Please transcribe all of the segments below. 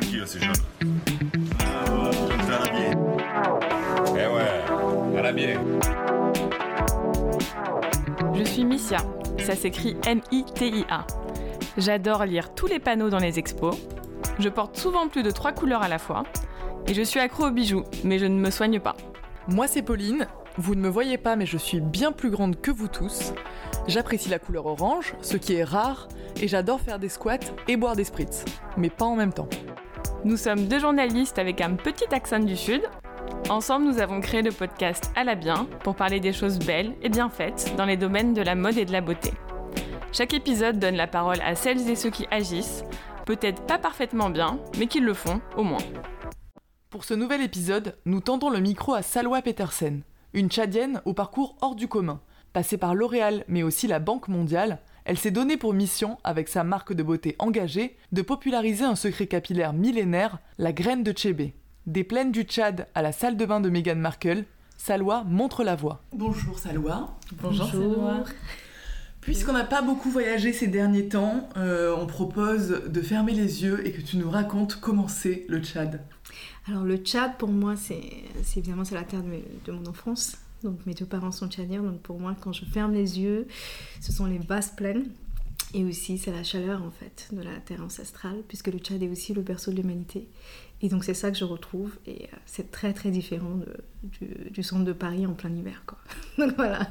tranquille, ces jeunes. Ah, ça va bien. Eh ouais, bien. Je suis Missia, ça s'écrit M-I-T-I-A. J'adore lire tous les panneaux dans les expos. Je porte souvent plus de trois couleurs à la fois. Et je suis accro aux bijoux, mais je ne me soigne pas. Moi c'est Pauline, vous ne me voyez pas mais je suis bien plus grande que vous tous. J'apprécie la couleur orange, ce qui est rare, et j'adore faire des squats et boire des spritz, mais pas en même temps. Nous sommes deux journalistes avec un petit accent du Sud. Ensemble, nous avons créé le podcast À la bien pour parler des choses belles et bien faites dans les domaines de la mode et de la beauté. Chaque épisode donne la parole à celles et ceux qui agissent, peut-être pas parfaitement bien, mais qui le font au moins. Pour ce nouvel épisode, nous tendons le micro à Salwa Petersen, une Tchadienne au parcours hors du commun. Passée par L'Oréal mais aussi la Banque mondiale, elle s'est donnée pour mission, avec sa marque de beauté engagée, de populariser un secret capillaire millénaire, la graine de Tchébé. Des plaines du Tchad à la salle de bain de Meghan Markle, Salwa montre la voie. Bonjour Salwa. Bonjour. Puisqu'on n'a pas beaucoup voyagé ces derniers temps, euh, on propose de fermer les yeux et que tu nous racontes comment c'est le Tchad. Alors le Tchad, pour moi, c'est c'est évidemment c'est la terre de, mes- de mon enfance. Donc mes deux parents sont tchadiens, donc pour moi, quand je ferme les yeux, ce sont les vastes plaines. Et aussi, c'est la chaleur en fait de la terre ancestrale, puisque le Tchad est aussi le berceau de l'humanité. Et donc c'est ça que je retrouve, et euh, c'est très très différent de- du, du centre de Paris en plein hiver, quoi. Donc voilà.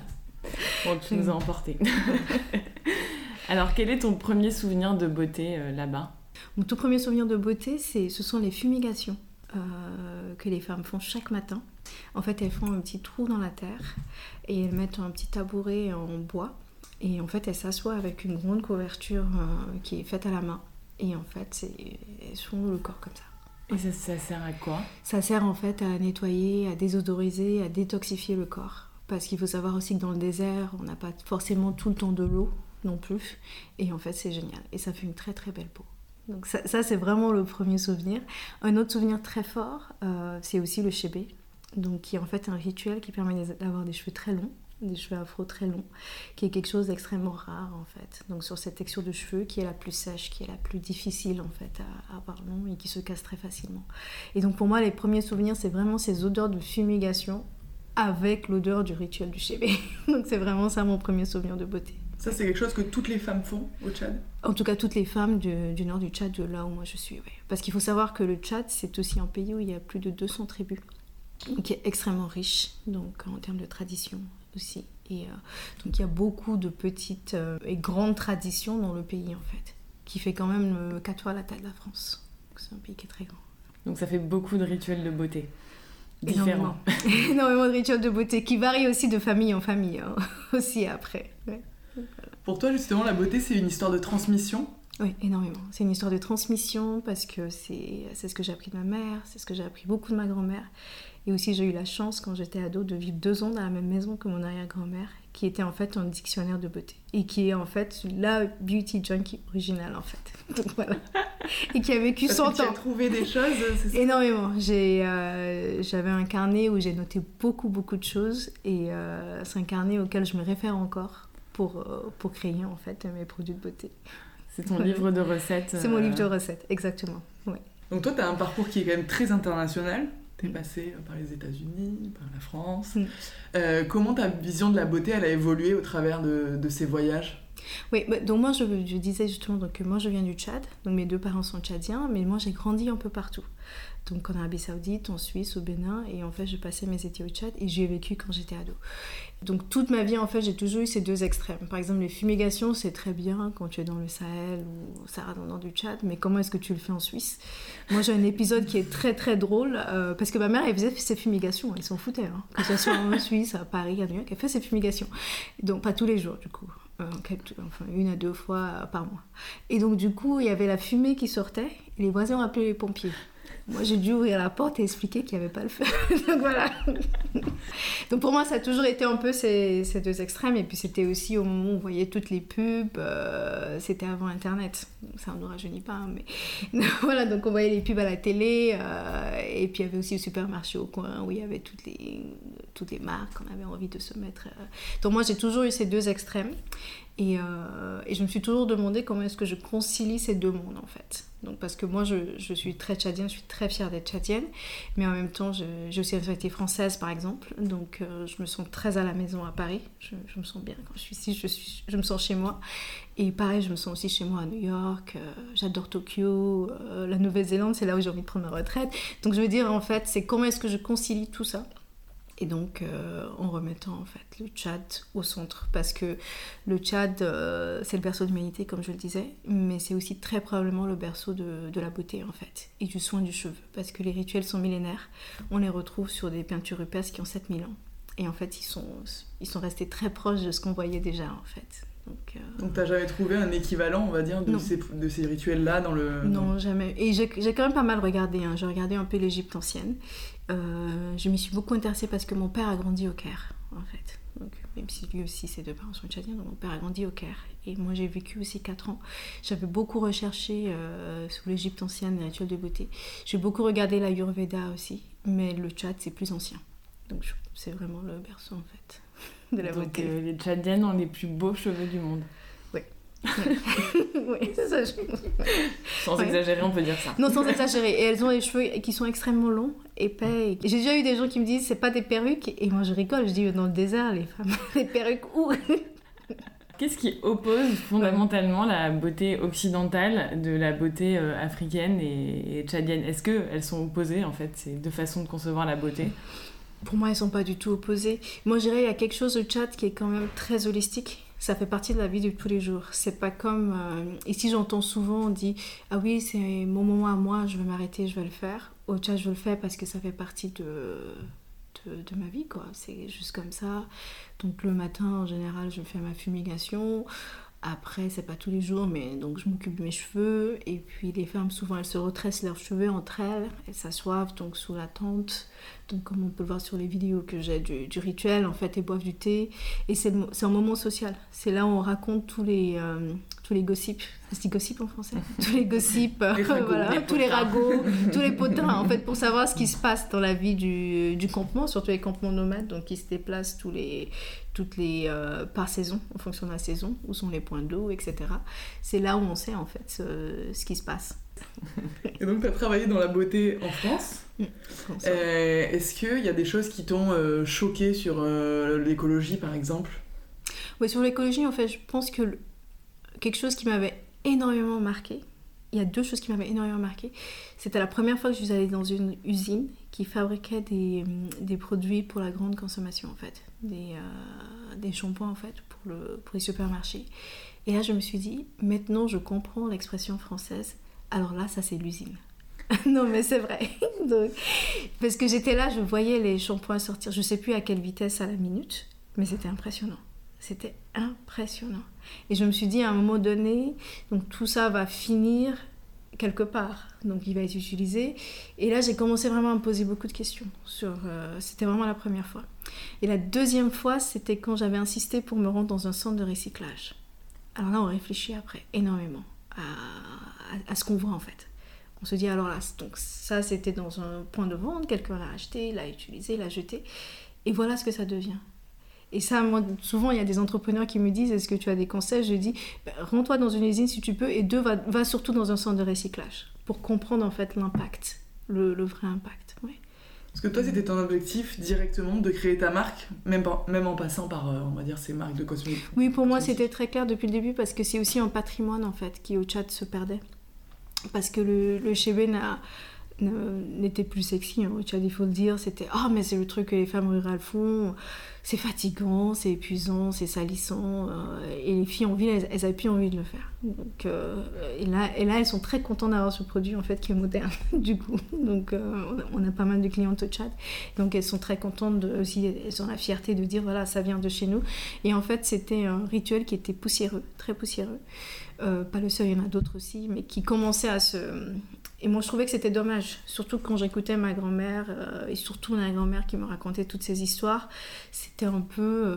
Bon, tu nous as emportés. Alors, quel est ton premier souvenir de beauté euh, là-bas? Mon tout premier souvenir de beauté, c'est, ce sont les fumigations euh, que les femmes font chaque matin. En fait, elles font un petit trou dans la terre et elles mettent un petit tabouret en bois. Et en fait, elles s'assoient avec une grande couverture euh, qui est faite à la main. Et en fait, c'est, elles font le corps comme ça. Et ça, ça sert à quoi? Ça sert en fait à nettoyer, à désodoriser, à détoxifier le corps. Parce qu'il faut savoir aussi que dans le désert, on n'a pas forcément tout le temps de l'eau non plus. Et en fait, c'est génial. Et ça fait une très très belle peau. Donc ça, c'est vraiment le premier souvenir. Un autre souvenir très fort, euh, c'est aussi le chébé. Donc qui est en fait un rituel qui permet d'avoir des cheveux très longs, des cheveux afro très longs, qui est quelque chose d'extrêmement rare en fait. Donc sur cette texture de cheveux qui est la plus sèche, qui est la plus difficile en fait à, à avoir long et qui se casse très facilement. Et donc pour moi, les premiers souvenirs, c'est vraiment ces odeurs de fumigation avec l'odeur du rituel du chébé. donc c'est vraiment ça mon premier souvenir de beauté. Ça c'est quelque chose que toutes les femmes font au Tchad En tout cas, toutes les femmes du, du nord du Tchad, de là où moi je suis. ouais. Parce qu'il faut savoir que le Tchad, c'est aussi un pays où il y a plus de 200 tribus, donc qui est extrêmement riche, donc en termes de tradition aussi. Et euh, donc il y a beaucoup de petites euh, et grandes traditions dans le pays en fait, qui fait quand même euh, quatre fois la taille de la France. Donc c'est un pays qui est très grand. Donc, ça fait beaucoup de rituels de beauté. Énormément. Différents. Énormément de rituels de beauté qui varient aussi de famille en famille, hein, aussi après. ouais. Pour toi justement la beauté c'est une histoire de transmission? Oui, énormément. C'est une histoire de transmission parce que c'est ce que j'ai appris de ma mère, c'est ce que j'ai appris beaucoup de ma grand-mère. Et aussi, j'ai eu la chance, quand j'étais ado, de vivre deux ans dans la même maison que mon arrière-grand-mère, qui était en fait un dictionnaire de beauté. Et qui est en fait la beauty junkie originale, en fait. Donc voilà. Et qui a vécu Parce 100 que tu as trouvé des choses, c'est ça? Énormément. Euh, j'avais un carnet où j'ai noté beaucoup, beaucoup de choses. Et euh, c'est un carnet auquel je me réfère encore pour, euh, pour créer en fait mes produits de beauté. C'est ton livre de recettes. C'est mon euh, livre de recettes, exactement. Ouais. Donc toi, tu as un parcours qui est quand même très international. Tu es passé par les États-Unis, par la France. Mm. Euh, comment ta vision de la beauté, elle a évolué au travers de, de ces voyages? Oui, bah, donc moi je, disais justement donc, que moi je viens du Tchad, donc mes deux parents sont tchadiens, mais moi j'ai grandi un peu partout. Donc en Arabie Saoudite, en Suisse, au Bénin, et en fait je passais mes étés au Tchad et j'y ai vécu quand j'étais ado. Donc toute ma vie en fait j'ai toujours eu ces deux extrêmes. Par exemple les fumigations c'est très bien quand tu es dans le Sahel ou au Sahara dans du Tchad, mais comment est-ce que tu le fais en Suisse? Moi j'ai un épisode qui est très très drôle euh, parce que ma mère elle faisait ses fumigations, elle s'en foutait, hein. que ce soit en Suisse, à Paris, à New York, elle fait ses fumigations. Donc pas tous les jours du coup, enfin une à deux fois euh, par mois. Et donc du coup il y avait la fumée qui sortait les voisins ont appelé les pompiers. Moi j'ai dû ouvrir la porte et expliquer qu'il n'y avait pas le feu. donc voilà. donc pour moi ça a toujours été un peu ces, ces deux extrêmes et puis c'était aussi au moment où on voyait toutes les pubs, euh, c'était avant internet. Ça ne nous rajeunit pas hein, mais voilà donc on voyait les pubs à la télé euh, et puis il y avait aussi le supermarché au coin où il y avait toutes les, toutes les marques qu'on avait envie de se mettre. euh. Donc moi j'ai toujours eu ces deux extrêmes. Et, euh, et, je me suis toujours demandé comment est-ce que je concilie ces deux mondes en fait. Donc, parce que moi je, suis très tchadienne, je suis très fière d'être tchadienne, mais en même temps j'ai aussi été française par exemple, donc euh, je me sens très à la maison à Paris, je, me sens bien quand je suis ici, je, me sens chez moi. Et pareil, je me sens aussi chez moi à New York, euh, j'adore Tokyo, la Nouvelle-Zélande, c'est là où j'ai envie de prendre ma retraite. Donc je veux dire en fait, c'est comment est-ce que je concilie tout ça et donc euh, en remettant en fait le Tchad au centre. Parce que le Tchad euh, c'est le berceau de l'humanité comme je le disais mais c'est aussi très probablement le berceau de, la beauté en fait et du soin du cheveu. Parce que les rituels sont millénaires. On les retrouve sur des peintures rupestres qui ont 7000 ans. Et en fait ils sont, ils sont restés très proches de ce qu'on voyait déjà en fait donc, euh... Donc t'as jamais trouvé un équivalent, on va dire, de ces, de ces rituels-là dans le... Non, jamais. Et j'ai quand même pas mal regardé. Hein. J'ai regardé un peu l'Égypte ancienne. Euh, je m'y suis beaucoup intéressée parce que mon père a grandi au Caire, en fait. Donc, même si lui aussi, ses deux parents sont tchadiens, donc mon père a grandi au Caire. Et moi, j'ai vécu aussi 4 ans. J'avais beaucoup recherché euh, sur l'Égypte ancienne, les rituels de beauté. J'ai beaucoup regardé la Yurveda aussi, mais le Tchad, c'est plus ancien. Donc, c'est vraiment le berceau, en fait, de la donc, beauté. Euh, les Tchadiennes ont les plus beaux cheveux du monde. Oui. oui, c'est ça. Je... Sans ouais. exagérer, on peut dire ça. Non, sans exagérer. Et elles ont les cheveux qui sont extrêmement longs, épais. J'ai déjà eu des gens qui me disent c'est pas des perruques. Et moi je rigole, je dis dans le désert, les femmes, les perruques où? Qu'est-ce qui oppose fondamentalement la beauté occidentale de la beauté euh, africaine et, et tchadienne? Est-ce qu'elles sont opposées en fait, ces deux façons de concevoir la beauté? Pour moi, elles sont pas du tout opposées. Moi, je dirais il y a quelque chose de Tchad qui est quand même très holistique ça fait partie de la vie de tous les jours. C'est pas comme. Euh, ici, j'entends souvent, on dit Ah oui, c'est mon moment à moi, je vais m'arrêter, je vais le faire. Au Tchad, je le fais parce que ça fait partie de, de, de ma vie, quoi. C'est juste comme ça. Donc, le matin, en général, je fais ma fumigation. Après, c'est pas tous les jours, mais donc je m'occupe de mes cheveux. Et puis, les femmes, souvent, elles se retressent leurs cheveux entre elles. Elles s'assoivent donc sous la tente. Donc, comme on peut le voir sur les vidéos que j'ai du, du, rituel, en fait, elles boivent du thé. Et c'est un moment social. C'est là où on raconte tous les, euh, tous les gossips. Gossip en français? Tous les gossips, les ragots, voilà, les tous les ragots, tous les potins, en fait, pour savoir ce qui se passe dans la vie du, du campement, surtout les campements nomades, donc qui se déplacent tous les, toutes les, euh, par saison, en fonction de la saison, où sont les points d'eau, etc. C'est là où on sait, en fait, ce, ce qui se passe. Et donc, tu as travaillé dans la beauté en France. Mmh, euh, Est-ce qu'il y a des choses qui t'ont euh, choqué sur euh, l'écologie, par exemple? Oui, sur l'écologie, en fait, je pense que quelque chose qui m'avait énormément marqué, il y a deux choses qui m'avaient énormément marqué. C'était la première fois que je suis allée dans une usine qui fabriquait des, des produits pour la grande consommation, en fait. Des, euh, des shampoings, en fait, pour, le, pour les supermarchés. Et là, je me suis dit, maintenant, je comprends l'expression française. Alors là, ça, c'est l'usine. non, mais c'est vrai. Parce que j'étais là, je voyais les shampoings sortir. Je sais plus à quelle vitesse à la minute, mais c'était impressionnant. C'était impressionnant. Et je me suis dit, à un moment donné, donc tout ça va finir quelque part. Donc il va être utilisé. Et là, j'ai commencé vraiment à me poser beaucoup de questions. Sur, euh, c'était vraiment la première fois. Et la deuxième fois, c'était quand j'avais insisté pour me rendre dans un centre de recyclage. Alors là, on réfléchit après énormément à, ce qu'on voit en fait. On se dit alors là, donc ça c'était dans un point de vente, quelqu'un l'a acheté, l'a utilisé, l'a jeté, et voilà ce que ça devient. Et ça, moi, souvent, il y a des entrepreneurs qui me disent Est-ce que tu as des conseils? Je dis ben, Rends-toi dans une usine si tu peux, et deux, va, surtout dans un centre de recyclage pour comprendre en fait l'impact, le, vrai impact. Parce que toi, c'était ton objectif directement de créer ta marque, même, par, même en passant par, euh, on va dire, ces marques de cosmétiques Oui, pour moi, c'était très clair depuis le début parce que c'est aussi un patrimoine en fait qui au Tchad se perdait. Parce que le, le chébé n'a n'était plus sexy hein. Tchad, il faut le dire. C'était « Ah, oh, mais c'est le truc que les femmes rurales font. C'est fatigant, c'est épuisant, c'est salissant. Euh, et les filles en ville, elles, elles avaient plus envie de le faire. Donc, euh, et, là, et là, elles sont très contentes d'avoir ce produit, en fait, qui est moderne, du coup. Donc, euh, on a pas mal de clientes au Tchad. Donc, elles sont très contentes aussi. Elles ont la fierté de dire « Voilà, ça vient de chez nous. » Et en fait, c'était un rituel qui était poussiéreux, très poussiéreux. Pas le seul, il y en a d'autres aussi, mais qui commençaient à se... Et moi, je trouvais que c'était dommage, surtout quand j'écoutais ma grand-mère, euh, et surtout ma grand-mère qui me racontait toutes ces histoires. C'était un peu... Euh...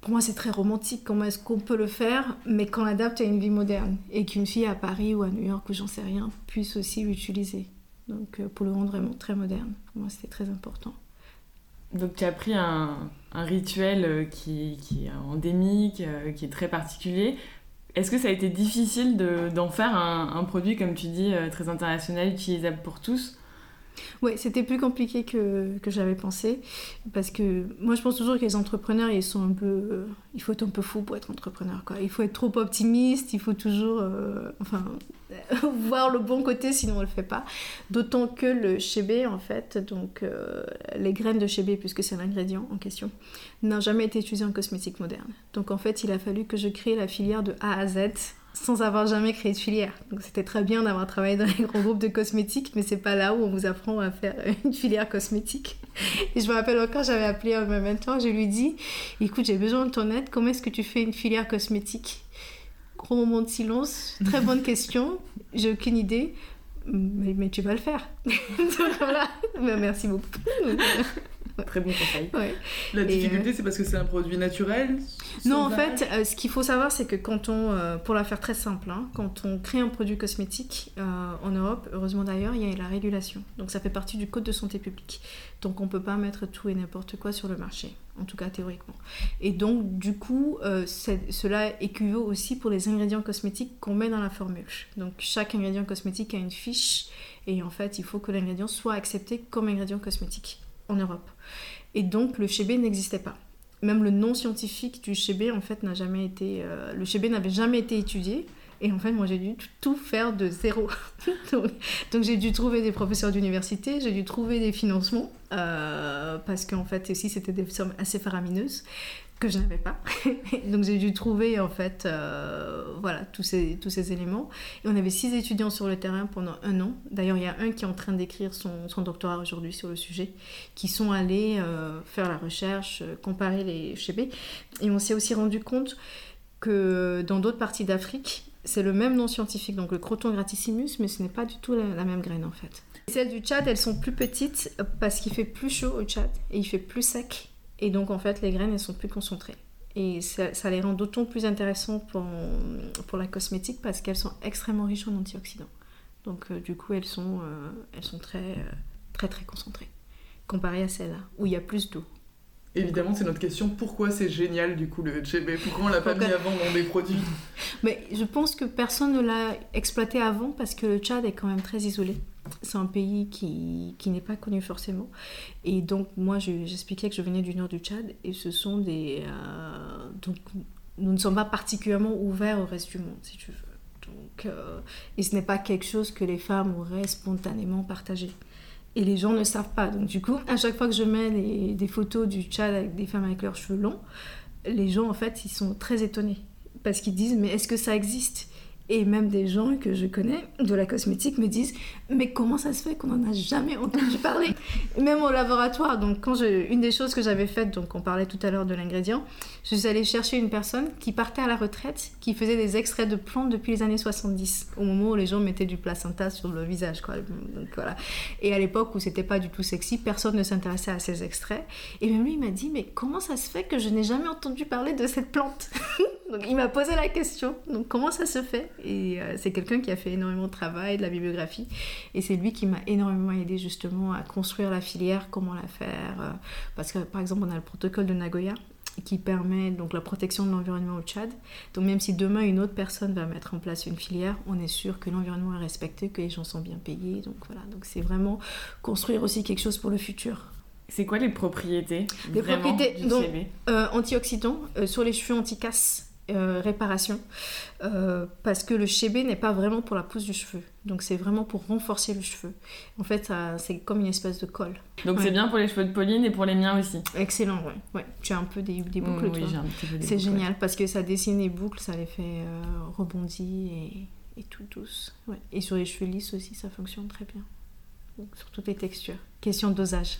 Pour moi, c'est très romantique. Comment est-ce qu'on peut le faire, mais qu'on l'adapte à une vie moderne Et qu'une fille à Paris ou à New York, ou j'en sais rien, puisse aussi l'utiliser. Donc, euh, pour le rendre vraiment très moderne. Pour moi, c'était très important. Donc tu as pris un, rituel qui, est endémique, qui est très particulier. Est-ce que ça a été difficile d'en faire un, produit, comme tu dis, euh, très international, utilisable pour tous? Oui, c'était plus compliqué que, que j'avais pensé. Parce que moi, je pense toujours que les entrepreneurs, ils sont un peu. Euh, il faut être un peu fou pour être entrepreneur. Quoi. Il faut être trop optimiste, il faut toujours. Euh, enfin, voir le bon côté, sinon on le fait pas. D'autant que le chébé, en fait, donc euh, les graines de chébé, puisque c'est l'ingrédient en question, n'a jamais été utilisé en cosmétique moderne. Donc en fait, il a fallu que je crée la filière de A à Z sans avoir jamais créé de filière. Donc c'était très bien d'avoir travaillé dans les grands groupes de cosmétiques, mais c'est pas là où on vous apprend à faire une filière cosmétique. Et je me rappelle encore, j'avais appelé un mentor, je lui dis écoute, j'ai besoin de ton aide, comment est-ce que tu fais une filière cosmétique? Gros moment de silence, très bonne question, j'ai aucune idée. Mais, mais, tu vas le faire. voilà. merci beaucoup. Très bon conseil. La difficulté, c'est parce que c'est un produit naturel Non, en fait, euh, ce qu'il faut savoir, c'est que quand on, euh, pour la faire très simple, hein, quand on crée un produit cosmétique euh, en Europe, heureusement d'ailleurs, il y a la régulation. Donc ça fait partie du code de santé publique. Donc on ne peut pas mettre tout et n'importe quoi sur le marché, en tout cas théoriquement. Et donc du coup, cela équivaut aussi pour les ingrédients cosmétiques qu'on met dans la formule. Donc chaque ingrédient cosmétique a une fiche et en fait, il faut que l'ingrédient soit accepté comme ingrédient cosmétique en Europe. Et donc le chébé n'existait pas. Même le nom scientifique du chébé, en n'a jamais été... Euh, n'avait jamais été étudié. Et en fait, moi, j'ai dû tout faire de zéro. donc, j'ai dû trouver des professeurs d'université, j'ai dû trouver des financements, euh, parce qu'en fait, aussi, c'était des sommes assez faramineuses que je n'avais pas. Donc j'ai dû trouver en fait euh, voilà, tous, ces, tous ces éléments. Et on avait six étudiants sur le terrain pendant un an. D'ailleurs, il y a un qui est en train d'écrire son, doctorat aujourd'hui sur le sujet, qui sont allés euh, faire la recherche, euh, comparer les chébés. Et on s'est aussi rendu compte que dans d'autres parties d'Afrique, c'est le même nom scientifique, donc le croton gratissimus, mais ce n'est pas du tout la, la même graine en fait. Celles du Tchad, elles sont plus petites parce qu'il fait plus chaud au Tchad et il fait plus sec et donc, en fait, les graines, elles sont plus concentrées. Et ça, les rend d'autant plus intéressantes pour, pour la cosmétique parce qu'elles sont extrêmement riches en antioxydants. Donc, euh, du coup, elles sont, euh, elles sont très, euh, très, très concentrées. Comparées à celles-là, où il y a plus d'eau. Évidemment, c'est notre question. Pourquoi c'est génial, du coup, le GB Pourquoi on l'a pas mis avant dans des produits? Mais je pense que personne ne l'a exploité avant parce que le Tchad est quand même très isolé. C'est un pays qui, qui n'est pas connu forcément. Et donc, moi, j'expliquais que je venais du nord du Tchad et ce sont des. Euh, donc, nous ne sommes pas particulièrement ouverts au reste du monde, si tu veux. Donc, euh, et ce n'est pas quelque chose que les femmes auraient spontanément partagé. Et les gens ne savent pas. Donc, du coup, à chaque fois que je mets des, des photos du Tchad avec des femmes avec leurs cheveux longs, les gens, en fait, ils sont très étonnés. Parce qu'ils disent, mais est-ce que ça existe? Et même des gens que je connais de la cosmétique me disent mais comment ça se fait qu'on n'en a jamais entendu parler? Même au laboratoire. Donc quand je, une des choses que j'avais faites, donc on parlait tout à l'heure de l'ingrédient, je suis allée chercher une personne qui partait à la retraite, qui faisait des extraits de plantes depuis les années 70, au moment où les gens mettaient du placenta sur le visage. Quoi. Donc, voilà. Et à l'époque où c'était pas du tout sexy, personne ne s'intéressait à ces extraits. Et même lui, il m'a dit mais comment ça se fait que je n'ai jamais entendu parler de cette plante? Donc il m'a posé la question. Donc comment ça se fait? Et euh, c'est quelqu'un qui a fait énormément de travail, de la bibliographie. Et c'est lui qui m'a énormément aidé justement à construire la filière, comment la faire. Euh, parce que par exemple, on a le protocole de Nagoya qui permet donc la protection de l'environnement au Tchad. Donc même si demain une autre personne va mettre en place une filière, on est sûr que l'environnement est respecté, que les gens sont bien payés. Donc voilà, donc c'est vraiment construire aussi quelque chose pour le futur. C'est quoi les propriétés Les propriétés donc, euh, antioxydants sur les cheveux anti-casse euh, réparation euh, parce que le chébé n'est pas vraiment pour la pousse du cheveu. Donc c'est vraiment pour renforcer le cheveu. En fait c'est comme une espèce de colle. Donc c'est bien pour les cheveux de Pauline et pour les miens aussi. Excellent ouais, ouais. tu as un peu des, des boucles oui, c'est génial parce que ça dessine les boucles ça les fait euh, rebondir et, et, tout douce. Ouais. et sur les cheveux lisses aussi ça fonctionne très bien. Donc, sur toutes les textures. Question de dosage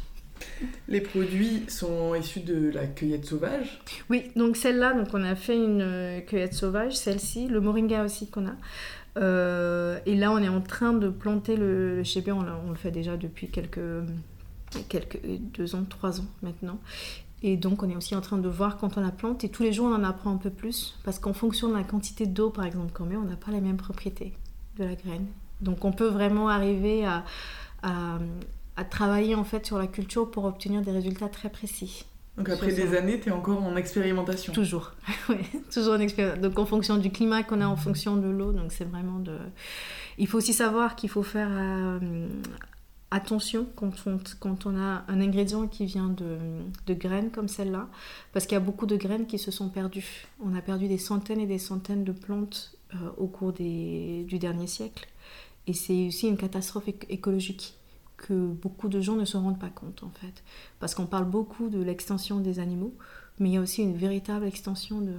les produits sont issus de la cueillette sauvage Oui, donc celle-là, donc on a fait une euh, cueillette sauvage, celle-ci, le moringa aussi qu'on a. Euh, et là, on est en train de planter le, le on, on, le fait déjà depuis quelques, quelques deux ans, trois ans maintenant. Et donc, on est aussi en train de voir quand on la plante. Et tous les jours, on en apprend un peu plus. Parce qu'en fonction de la quantité d'eau, par exemple, qu'on met, on n'a pas les mêmes propriétés de la graine. Donc, on peut vraiment arriver à, à à travailler en fait sur la culture pour obtenir des résultats très précis. Donc après ça. des années, tu es encore en expérimentation. Toujours, toujours en expérience. Donc en fonction du climat qu'on a, en fonction de l'eau, donc c'est vraiment de. Il faut aussi savoir qu'il faut faire euh, attention quand on, quand on a un ingrédient qui vient de, de graines comme celle-là, parce qu'il y a beaucoup de graines qui se sont perdues. On a perdu des centaines et des centaines de plantes euh, au cours des, du dernier siècle, et c'est aussi une catastrophe éc- écologique que beaucoup de gens ne se rendent pas compte en fait, parce qu'on parle beaucoup de l'extinction des animaux. Mais il y a aussi une véritable extension de,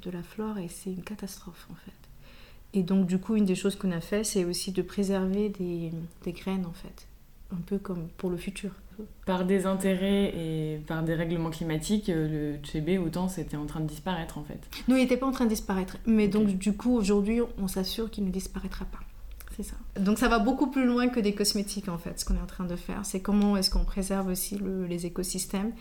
de la flore et c'est une catastrophe en fait. Et donc du coup, une des choses qu'on a fait, c'est aussi de préserver des, des graines en fait, un peu comme pour le futur. Par des intérêts et par des règlements climatiques, euh, le tchébé, autant c'était en train de disparaître en fait. Non, il n'était pas en train de disparaître. Mais donc du coup, aujourd'hui, on s'assure qu'il ne disparaîtra pas. C'est ça. Donc ça va beaucoup plus loin que des cosmétiques en fait, ce qu'on est en train de faire. C'est comment est-ce qu'on préserve aussi le- les écosystèmes.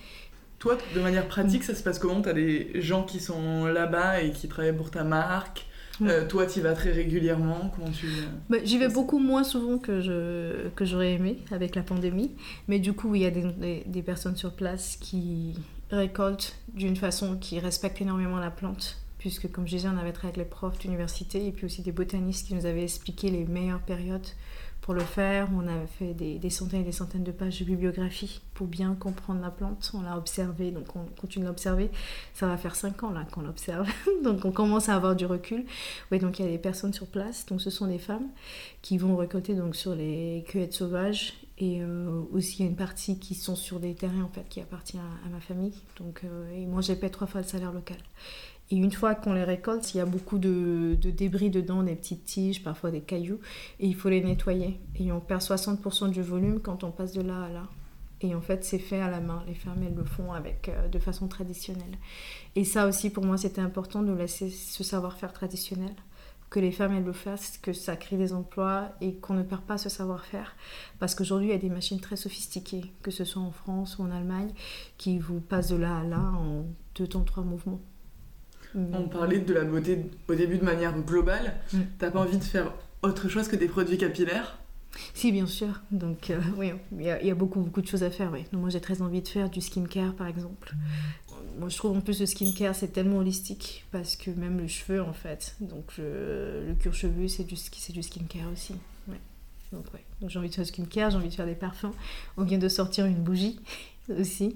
Toi, de manière pratique, ça se passe comment? T'as des gens qui sont là-bas et qui travaillent pour ta marque. Ouais. Euh, toi, tu y vas très régulièrement. Comment tu Bah, J'y vais beaucoup moins souvent que je que j'aurais aimé avec la pandémie, mais du coup il y a des, des- des personnes sur place qui récoltent d'une façon qui respecte énormément la plante, puisque comme je disais on avait travaillé avec les profs d'université et puis aussi des botanistes qui nous avaient expliqué les meilleures périodes pour le faire. On avait fait des, centaines et des centaines de pages de bibliographie pour bien comprendre la plante. On l'a observée, donc on continue à l'observer. Ça va faire 5 ans là qu'on l'observe, donc on commence à avoir du recul. Oui, donc il y a des personnes sur place, donc ce sont des femmes qui vont récolter donc sur les cueillettes sauvages et euh, aussi il y a une partie qui sont sur des terrains en fait qui appartient à, à ma famille. Donc euh, et moi j'ai payé trois fois le salaire local. Et une fois qu'on les récolte, il y a beaucoup de, débris dedans, des petites tiges, parfois des cailloux, et il faut les nettoyer. Et on perd 60% du volume quand on passe de là à là. Et en fait, c'est fait à la main. Les femmes, elles le font avec, euh, de façon traditionnelle. Et ça aussi, pour moi, c'était important de laisser ce savoir-faire traditionnel. Que les femmes, elles le fassent, que ça crée des emplois et qu'on ne perd pas ce savoir-faire. Parce qu'aujourd'hui, il y a des machines très sophistiquées, que ce soit en France ou en Allemagne, qui vous passent de là à là en deux temps, trois mouvements. On parlait de la beauté au début de manière globale. Mm. T'as pas envie de faire autre chose que des produits capillaires? Si, bien sûr. Donc, euh, oui, il y, a, il y a beaucoup, beaucoup de choses à faire. Oui. Donc, moi, j'ai très envie de faire du skincare, par exemple. Moi, je trouve en plus le skincare, c'est tellement holistique parce que même le cheveu, en fait. Donc, le, le cuir chevelu, c'est du, skincare aussi. Ouais. Donc, ouais. Donc, j'ai envie de faire du skincare, j'ai envie de faire des parfums. On vient de sortir une bougie aussi,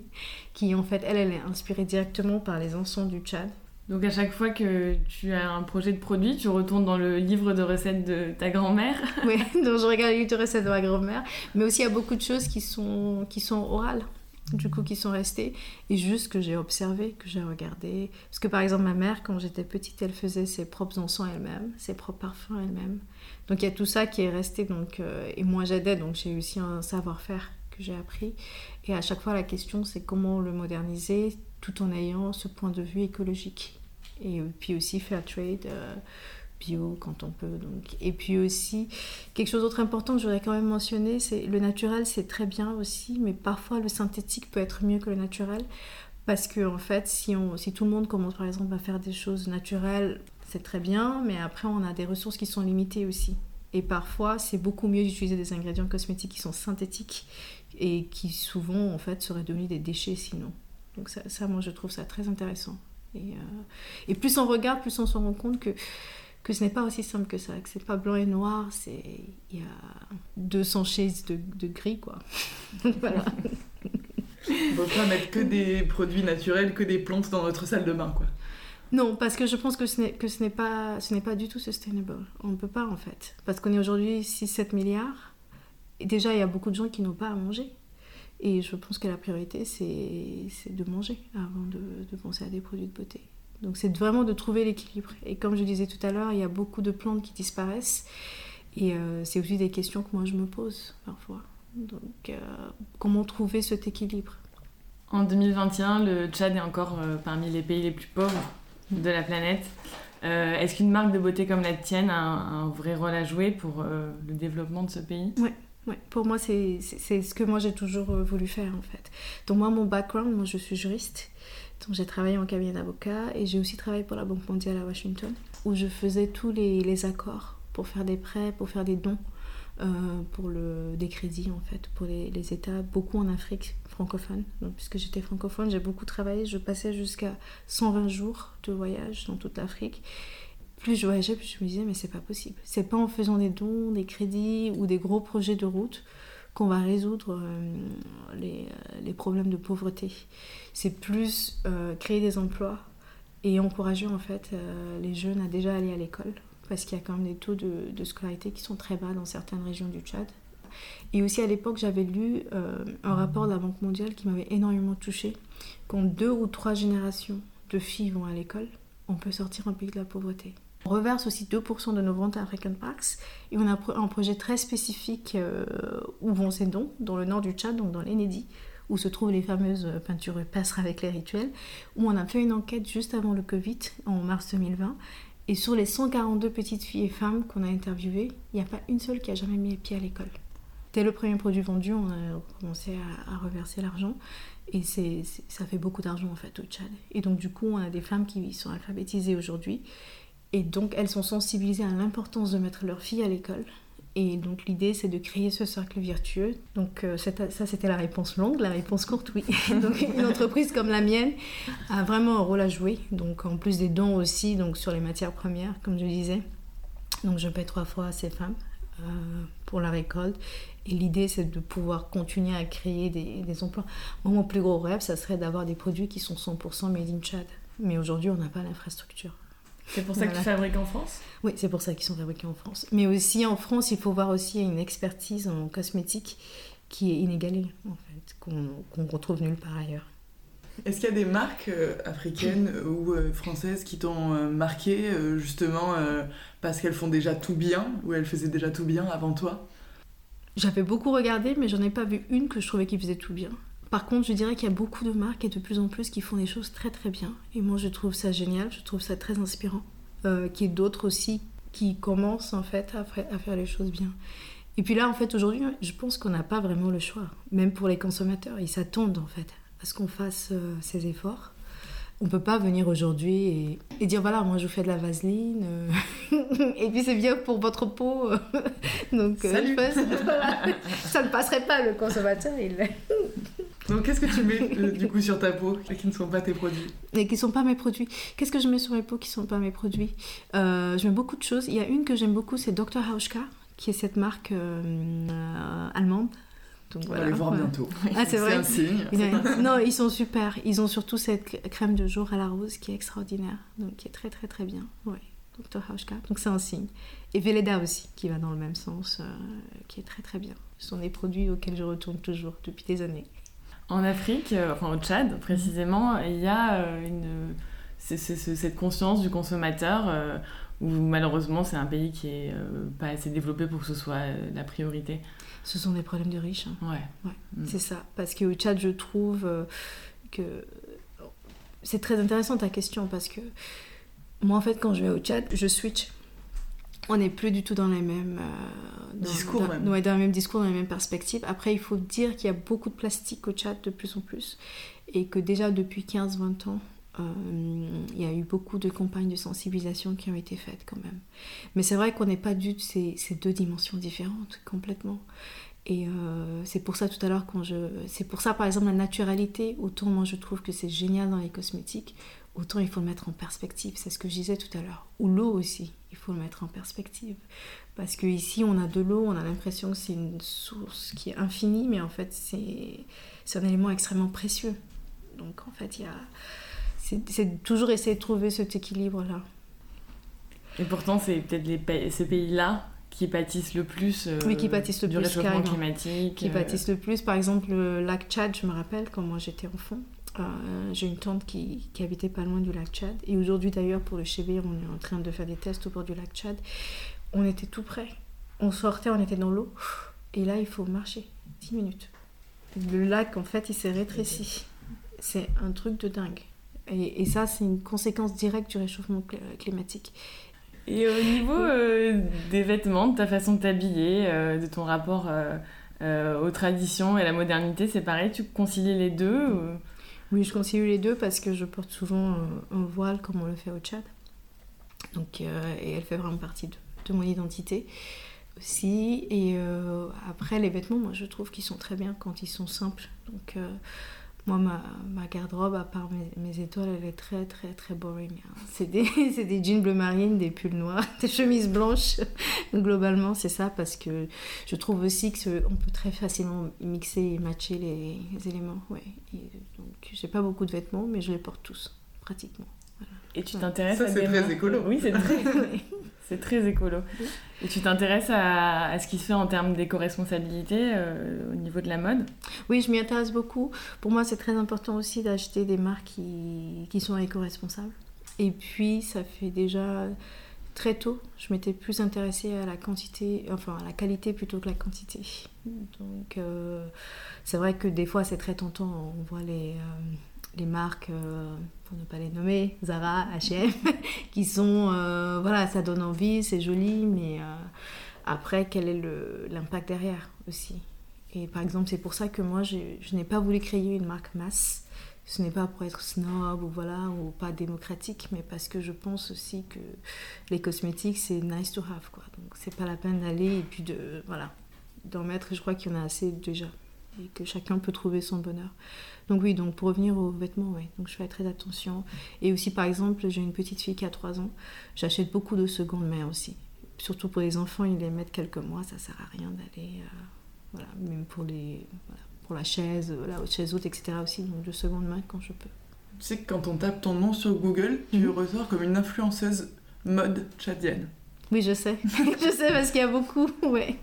qui, en fait, elle, elle est inspirée directement par les encens du Tchad. Donc à chaque fois que tu as un projet de produit, tu retournes dans le livre de recettes de ta grand-mère. Oui, donc je regarde les livres de recettes de ma grand-mère. Mais aussi, il y a beaucoup de choses qui sont, qui sont orales, du coup, qui sont restées. Et juste que j'ai observé, que j'ai regardé. Parce que par exemple, ma mère, quand j'étais petite, elle faisait ses propres encens elle-même, ses propres parfums elle-même. Donc il y a tout ça qui est resté. Donc, euh, et moi, j'aidais, donc j'ai aussi un savoir-faire que j'ai appris. Et à chaque fois, la question, c'est comment le moderniser tout en ayant ce point de vue écologique. Et euh, puis aussi fair trade. euh, bio quand on peut. Donc. Et puis aussi, quelque chose d'autre important que je voudrais quand même mentionner, c'est le naturel, c'est très bien aussi, mais parfois le synthétique peut être mieux que le naturel. Parce que en fait, si, on, si tout le monde commence par exemple à faire des choses naturelles, c'est très bien, mais après on a des ressources qui sont limitées aussi. Et parfois, c'est beaucoup mieux d'utiliser des ingrédients cosmétiques qui sont synthétiques et qui souvent en fait seraient devenus des déchets sinon. Donc ça, ça moi je trouve ça très intéressant. Et, euh, et plus on regarde, plus on se rend compte que que ce n'est pas aussi simple que ça, que c'est pas blanc et noir, c'est il y a 200 shades de, de gris quoi. voilà. On peut pas mettre que des produits naturels, que des plantes dans notre salle de bain, quoi. Non, parce que je pense que ce n'est que ce n'est pas ce n'est pas du tout sustainable. On ne peut pas en fait, parce qu'on est aujourd'hui 6-7 milliards. Et déjà il y a beaucoup de gens qui n'ont pas à manger. Et je pense que la priorité c'est de manger avant de, de penser à des produits de beauté. Donc c'est vraiment de trouver l'équilibre. Et comme je disais tout à l'heure, il y a beaucoup de plantes qui disparaissent. Et euh, c'est aussi des questions que moi je me pose parfois. Donc euh, comment trouver cet équilibre? En 2021, le Tchad est encore euh, parmi les pays les plus pauvres de la planète. Est-ce qu'une marque de beauté comme la tienne a un, un vrai rôle à jouer pour le développement de ce pays? Ouais, pour moi, c'est ce que moi j'ai toujours euh, voulu faire en fait. Donc, moi, mon background, moi je suis juriste. Donc, j'ai travaillé en cabinet d'avocat et j'ai aussi travaillé pour la Banque mondiale à Washington où je faisais tous les, les accords pour faire des prêts, pour faire des dons. euh, pour le, des crédits en fait, pour les, les États, beaucoup en Afrique francophone. Donc, puisque j'étais francophone, j'ai beaucoup travaillé. Je passais jusqu'à 120 jours de voyage dans toute l'Afrique. Plus je voyageais, plus je me disais, mais c'est pas possible. C'est pas en faisant des dons, des crédits ou des gros projets de route qu'on va résoudre euh, les, euh, les, problèmes de pauvreté. C'est plus euh, créer des emplois et encourager en fait les jeunes à déjà aller à l'école parce qu'il y a quand même des taux de, de, scolarité qui sont très bas dans certaines régions du Tchad. Et aussi à l'époque, j'avais lu un rapport de la Banque mondiale qui m'avait énormément touchée. Quand deux ou trois générations de filles vont à l'école, on peut sortir un pays de la pauvreté. On reverse aussi 2% de nos ventes à African Parks et on a un projet très spécifique euh, où vont ces dons, dans le nord du Tchad, donc dans l'Enedi, où se trouvent les fameuses peintures rupestres avec les rituels, où on a fait une enquête juste avant le Covid, en mars 2020, et sur les 142 petites filles et femmes qu'on a interviewées, il n'y a pas une seule qui a jamais mis les pieds à l'école. Dès le premier produit vendu, on a commencé à, reverser l'argent. Et ça fait beaucoup d'argent en fait au Tchad. Et donc du coup, on a des femmes qui sont alphabétisées aujourd'hui. Et donc elles sont sensibilisées à l'importance de mettre leurs filles à l'école. Et donc l'idée, c'est de créer ce cercle vertueux. Donc euh, ça, c'était la réponse longue. La réponse courte, oui. donc une entreprise comme la mienne a vraiment un rôle à jouer. Donc en plus des dons aussi, donc sur les matières premières, comme je disais. Donc je paie trois fois à ces femmes euh, pour la récolte. Et l'idée, c'est de pouvoir continuer à créer des, des, emplois. Moi, mon plus gros rêve, ça serait d'avoir des produits qui sont 100% made in Chad. Mais aujourd'hui, on n'a pas l'infrastructure. C'est pour ça voilà. que tu fabriques en France? Oui, c'est pour ça qu'ils sont fabriqués en France. Mais aussi en France, il faut voir aussi une expertise en cosmétique qui est inégalée, en fait, qu'on qu retrouve nulle part ailleurs. Est-ce qu'il y a des marques euh, africaines ou euh, françaises qui t'ont euh, marqué justement parce qu'elles font déjà tout bien ou elles faisaient déjà tout bien avant toi? J'avais beaucoup regardé, mais j'en ai pas vu une que je trouvais qui faisait tout bien. Par contre, je dirais qu'il y a beaucoup de marques et de plus en plus qui font des choses très très bien. Et moi, je trouve ça génial, je trouve ça très inspirant. Euh, qu'il y ait d'autres aussi qui commencent en fait à, à, faire les choses bien. Et puis là, en fait, aujourd'hui, je pense qu'on n'a pas vraiment le choix. Même pour les consommateurs, ils s'attendent en fait à ce qu'on fasse euh, ces efforts. On peut pas venir aujourd'hui et, et, dire voilà, moi je vous fais de la vaseline euh, et puis c'est bien pour votre peau. Donc Salut. Pense, voilà, ça ne passerait pas le consommateur. Il... Donc qu'est-ce que tu mets euh, du coup sur ta peau qui ne sont pas tes produits? Et qui ne sont pas mes produits. Qu'est-ce que je mets sur mes peaux qui ne sont pas mes produits? Euh, Je mets beaucoup de choses. Il y a une que j'aime beaucoup, c'est Dr Hauschka, qui est cette marque euh, allemande. Donc, On va les voir ouais. bientôt. Ah, c'est vrai. un signe. non, ils sont super. Ils ont surtout cette crème de jour à la rose qui est extraordinaire. Donc qui est très très très bien. Ouais. Dr Hauschka. Donc c'est un signe. Et Veleda aussi, qui va dans le même sens, euh, qui est très très bien. Ce sont des produits auxquels je retourne toujours depuis des années. En Afrique, euh, enfin au Tchad précisément, il y a euh, une, c est, c est, cette conscience du consommateur euh, où malheureusement c'est un pays qui est euh, pas assez développé pour que ce soit euh, la priorité. Ce sont des problèmes de riches. Hein. Ouais. ouais mm. C'est ça. Parce qu'au Tchad, je trouve que c'est très intéressant ta question parce que moi en fait quand je vais au Tchad, je switch on n'est plus du tout dans les mêmes euh, dans, discours, dans, même. Ouais, dans les mêmes discours, dans les mêmes perspectives. Après, il faut dire qu'il y a beaucoup de plastique au Tchad de plus en plus et que déjà depuis 15-20 ans, euh, il y a eu beaucoup de campagnes de sensibilisation qui ont été faites quand même. Mais c'est vrai qu'on n'est pas du tout ces, ces, deux dimensions différentes complètement. Et euh, c'est pour ça tout à l'heure quand je, c'est pour ça par exemple la naturalité. Autant moi je trouve que c'est génial dans les cosmétiques, autant il faut le mettre en perspective. C'est ce que je disais tout à l'heure. Ou l'eau aussi, il faut le mettre en perspective. Parce qu'ici, on a de l'eau, on a l'impression que c'est une source qui est infinie, mais en fait, c'est un élément extrêmement précieux. Donc, en fait, il y a. C'est toujours essayer de trouver cet équilibre-là. Et pourtant, c'est peut-être pays, ces pays-là qui pâtissent le plus euh, oui, qui pâtissent le du plus, réchauffement climatique. Qui euh... pâtissent le plus. Par exemple, le lac Tchad, je me rappelle, quand moi j'étais enfant, euh, j'ai une tante qui, habitait pas loin du lac Tchad. Et aujourd'hui, d'ailleurs, pour le Chébé, on est en train de faire des tests au bord du lac Tchad. On était tout près. On sortait, on était dans l'eau. Et là, il faut marcher 10 minutes. Le lac, en fait, il s'est rétréci. C'est un truc de dingue. Et, ça, c'est une conséquence directe du réchauffement climatique. Et au niveau euh, des vêtements, de ta façon de t'habiller, euh, de ton rapport euh, aux traditions et à la modernité, c'est pareil Tu concilies les deux. Oui, je concilie les deux parce que je porte souvent un voile comme on le fait au Tchad. Donc, euh, et elle fait vraiment partie de, mon identité. aussi. Et euh, après, les vêtements, moi, je trouve qu'ils sont très bien quand ils sont simples. Donc, euh, moi, ma, ma garde-robe, à part mes, mes étoiles, elle est très, très, très boring. hein. C'est des, c'est des jeans bleu marine, des pulls noirs, des chemises blanches. Globalement, c'est ça, parce que je trouve aussi qu'on peut très facilement mixer et matcher les, les éléments. Ouais. Et donc, j'ai pas beaucoup de vêtements, mais je les porte tous, pratiquement. Et tu Ouais. t'intéresses Ça, à c'est des très écolo. Oui, c'est très, c'est très écolo. Et tu t'intéresses à, ce qui se fait en termes d'éco-responsabilité euh, au niveau de la mode? Oui, je m'y intéresse beaucoup. Pour moi, c'est très important aussi d'acheter des marques qui, qui sont éco-responsables. Et puis, ça fait déjà très tôt, je m'étais plus intéressée à la quantité, enfin à la qualité plutôt que la quantité. Donc, euh, c'est vrai que des fois, c'est très tentant. On voit les, euh, les marques, euh, pour ne pas les nommer, Zara, H&M, qui sont, euh, voilà, ça donne envie, c'est joli, mais euh, après, quel est l'impact derrière aussi? Et par exemple, c'est pour ça que moi, je, je n'ai pas voulu créer une marque masse. Ce n'est pas pour être snob ou voilà ou pas démocratique, mais parce que je pense aussi que les cosmétiques c'est nice to have quoi. Donc c'est pas la peine d'aller et puis de voilà d'en mettre. Je crois qu'il y en a assez déjà et que chacun peut trouver son bonheur. Donc oui, donc pour revenir aux vêtements, ouais. Donc je fais très attention. Et aussi par exemple, j'ai une petite fille qui a 3 ans. J'achète beaucoup de seconde main aussi. Surtout pour les enfants, ils les mettent quelques mois, ça sert à rien d'aller euh, voilà, même pour les voilà, pour la chaise, euh, la haute chaise haute, etc. aussi, donc de seconde main quand je peux. Tu sais que quand on tape ton nom sur Google, tu Mhm. ressors comme une influenceuse mode tchadienne. Oui, je sais, je sais parce qu'il y a beaucoup, ouais,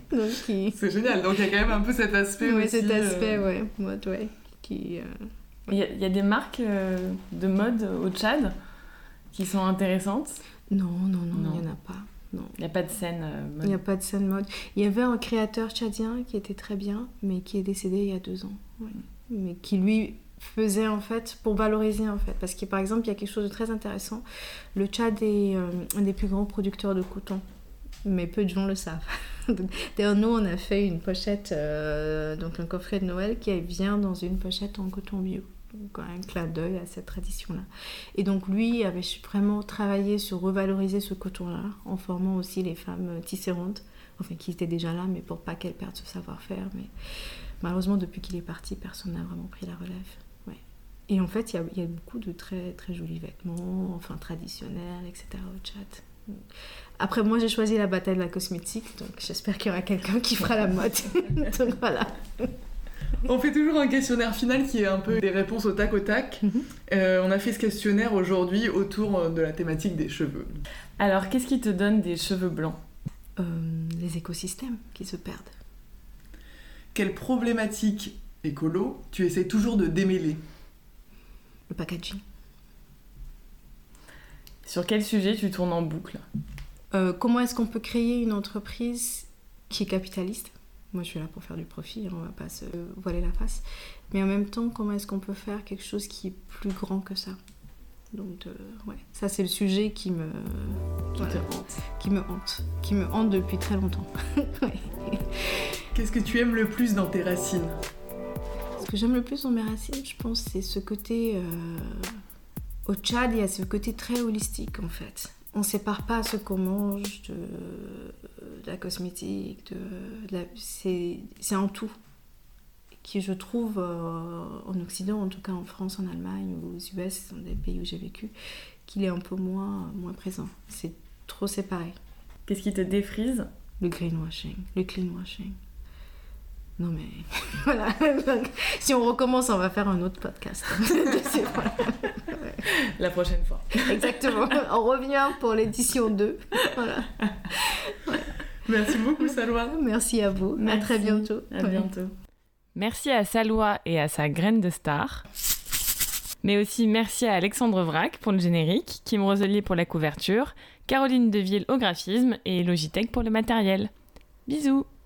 qui, C'est génial, donc il y a quand même un peu cet aspect ouais, aussi. cet aspect, euh, ouais, mode, ouais, qui, euh, Il y, a- il y a des marques euh, de mode au Tchad qui sont intéressantes. non, non, non, il n'y en a pas, non. Il n'y a pas de scène euh, Il n'y a mode. pas de scène mode. Il y avait un créateur tchadien qui était très bien, mais qui est décédé il y a deux ans. ouais. Mais qui lui faisait en fait pour valoriser en fait. Parce que par exemple, il y a quelque chose de très intéressant. Le Tchad est euh, un des plus grands producteurs de coton. Mais peu de gens le savent. D'ailleurs, nous, on a fait une pochette, euh, donc un coffret de Noël qui vient dans une pochette en coton bio. Donc, un clin d'œil à cette tradition-là. Et donc lui avait vraiment travaillé sur revaloriser ce coton-là en formant aussi les femmes tisserantes, enfin qui étaient déjà là, mais pour pas qu'elles perdent ce savoir-faire. Mais malheureusement, depuis qu'il est parti, personne n'a vraiment pris la relève. Ouais. Et en fait, il y y a beaucoup de très très jolis vêtements, enfin traditionnels, etc. au Tchad. Après, moi, j'ai choisi la bataille de la cosmétique, donc j'espère qu'il y aura quelqu'un qui fera la mode. donc voilà. On fait toujours un questionnaire final qui est un peu des réponses au tac au tac. Mhm. Euh, on a fait ce questionnaire aujourd'hui autour euh, de la thématique des cheveux. Alors, qu'est-ce qui te donne des cheveux blancs? Euh, les écosystèmes qui se perdent. Quelle problématique écolo tu essaies toujours de démêler? Le packaging. Sur quel sujet tu tournes en boucle Euh, comment est-ce qu'on peut créer une entreprise qui est capitaliste? Moi, je suis là pour faire du profit, hein, on va pas se voiler la face. Mais en même temps, comment est-ce qu'on peut faire quelque chose qui est plus grand que ça? Donc, euh, ouais, ça c'est le sujet qui me, qui voilà, te hante qui me hante, qui me hante depuis très longtemps. Ouais. Qu'est-ce que tu aimes le plus dans tes racines? Ce que j'aime le plus dans mes racines, je pense, c'est ce côté. euh, Au Tchad, il y a ce côté très holistique en fait. On sépare pas ce qu'on mange de, de la cosmétique, de, c'est un tout. Qui je trouve euh, en Occident, en tout cas en France, en Allemagne ou aux US, sont des pays où j'ai vécu, qu'il est un peu moins, moins présent. C'est trop séparé. Qu'est-ce qui te défrise? Le greenwashing, le cleanwashing. Non mais voilà. Si on recommence, on va faire un autre podcast. La prochaine fois. Exactement. On revient pour l'édition 2. Voilà. Merci beaucoup Salwa. Merci à vous. À Merci. très bientôt. À Ouais. bientôt. Merci à Salwa et à sa graine de star. Mais aussi merci à Alexandre Vrac pour le générique, Kim Roselier pour la couverture, Caroline Deville au graphisme et Logitech pour le matériel. Bisous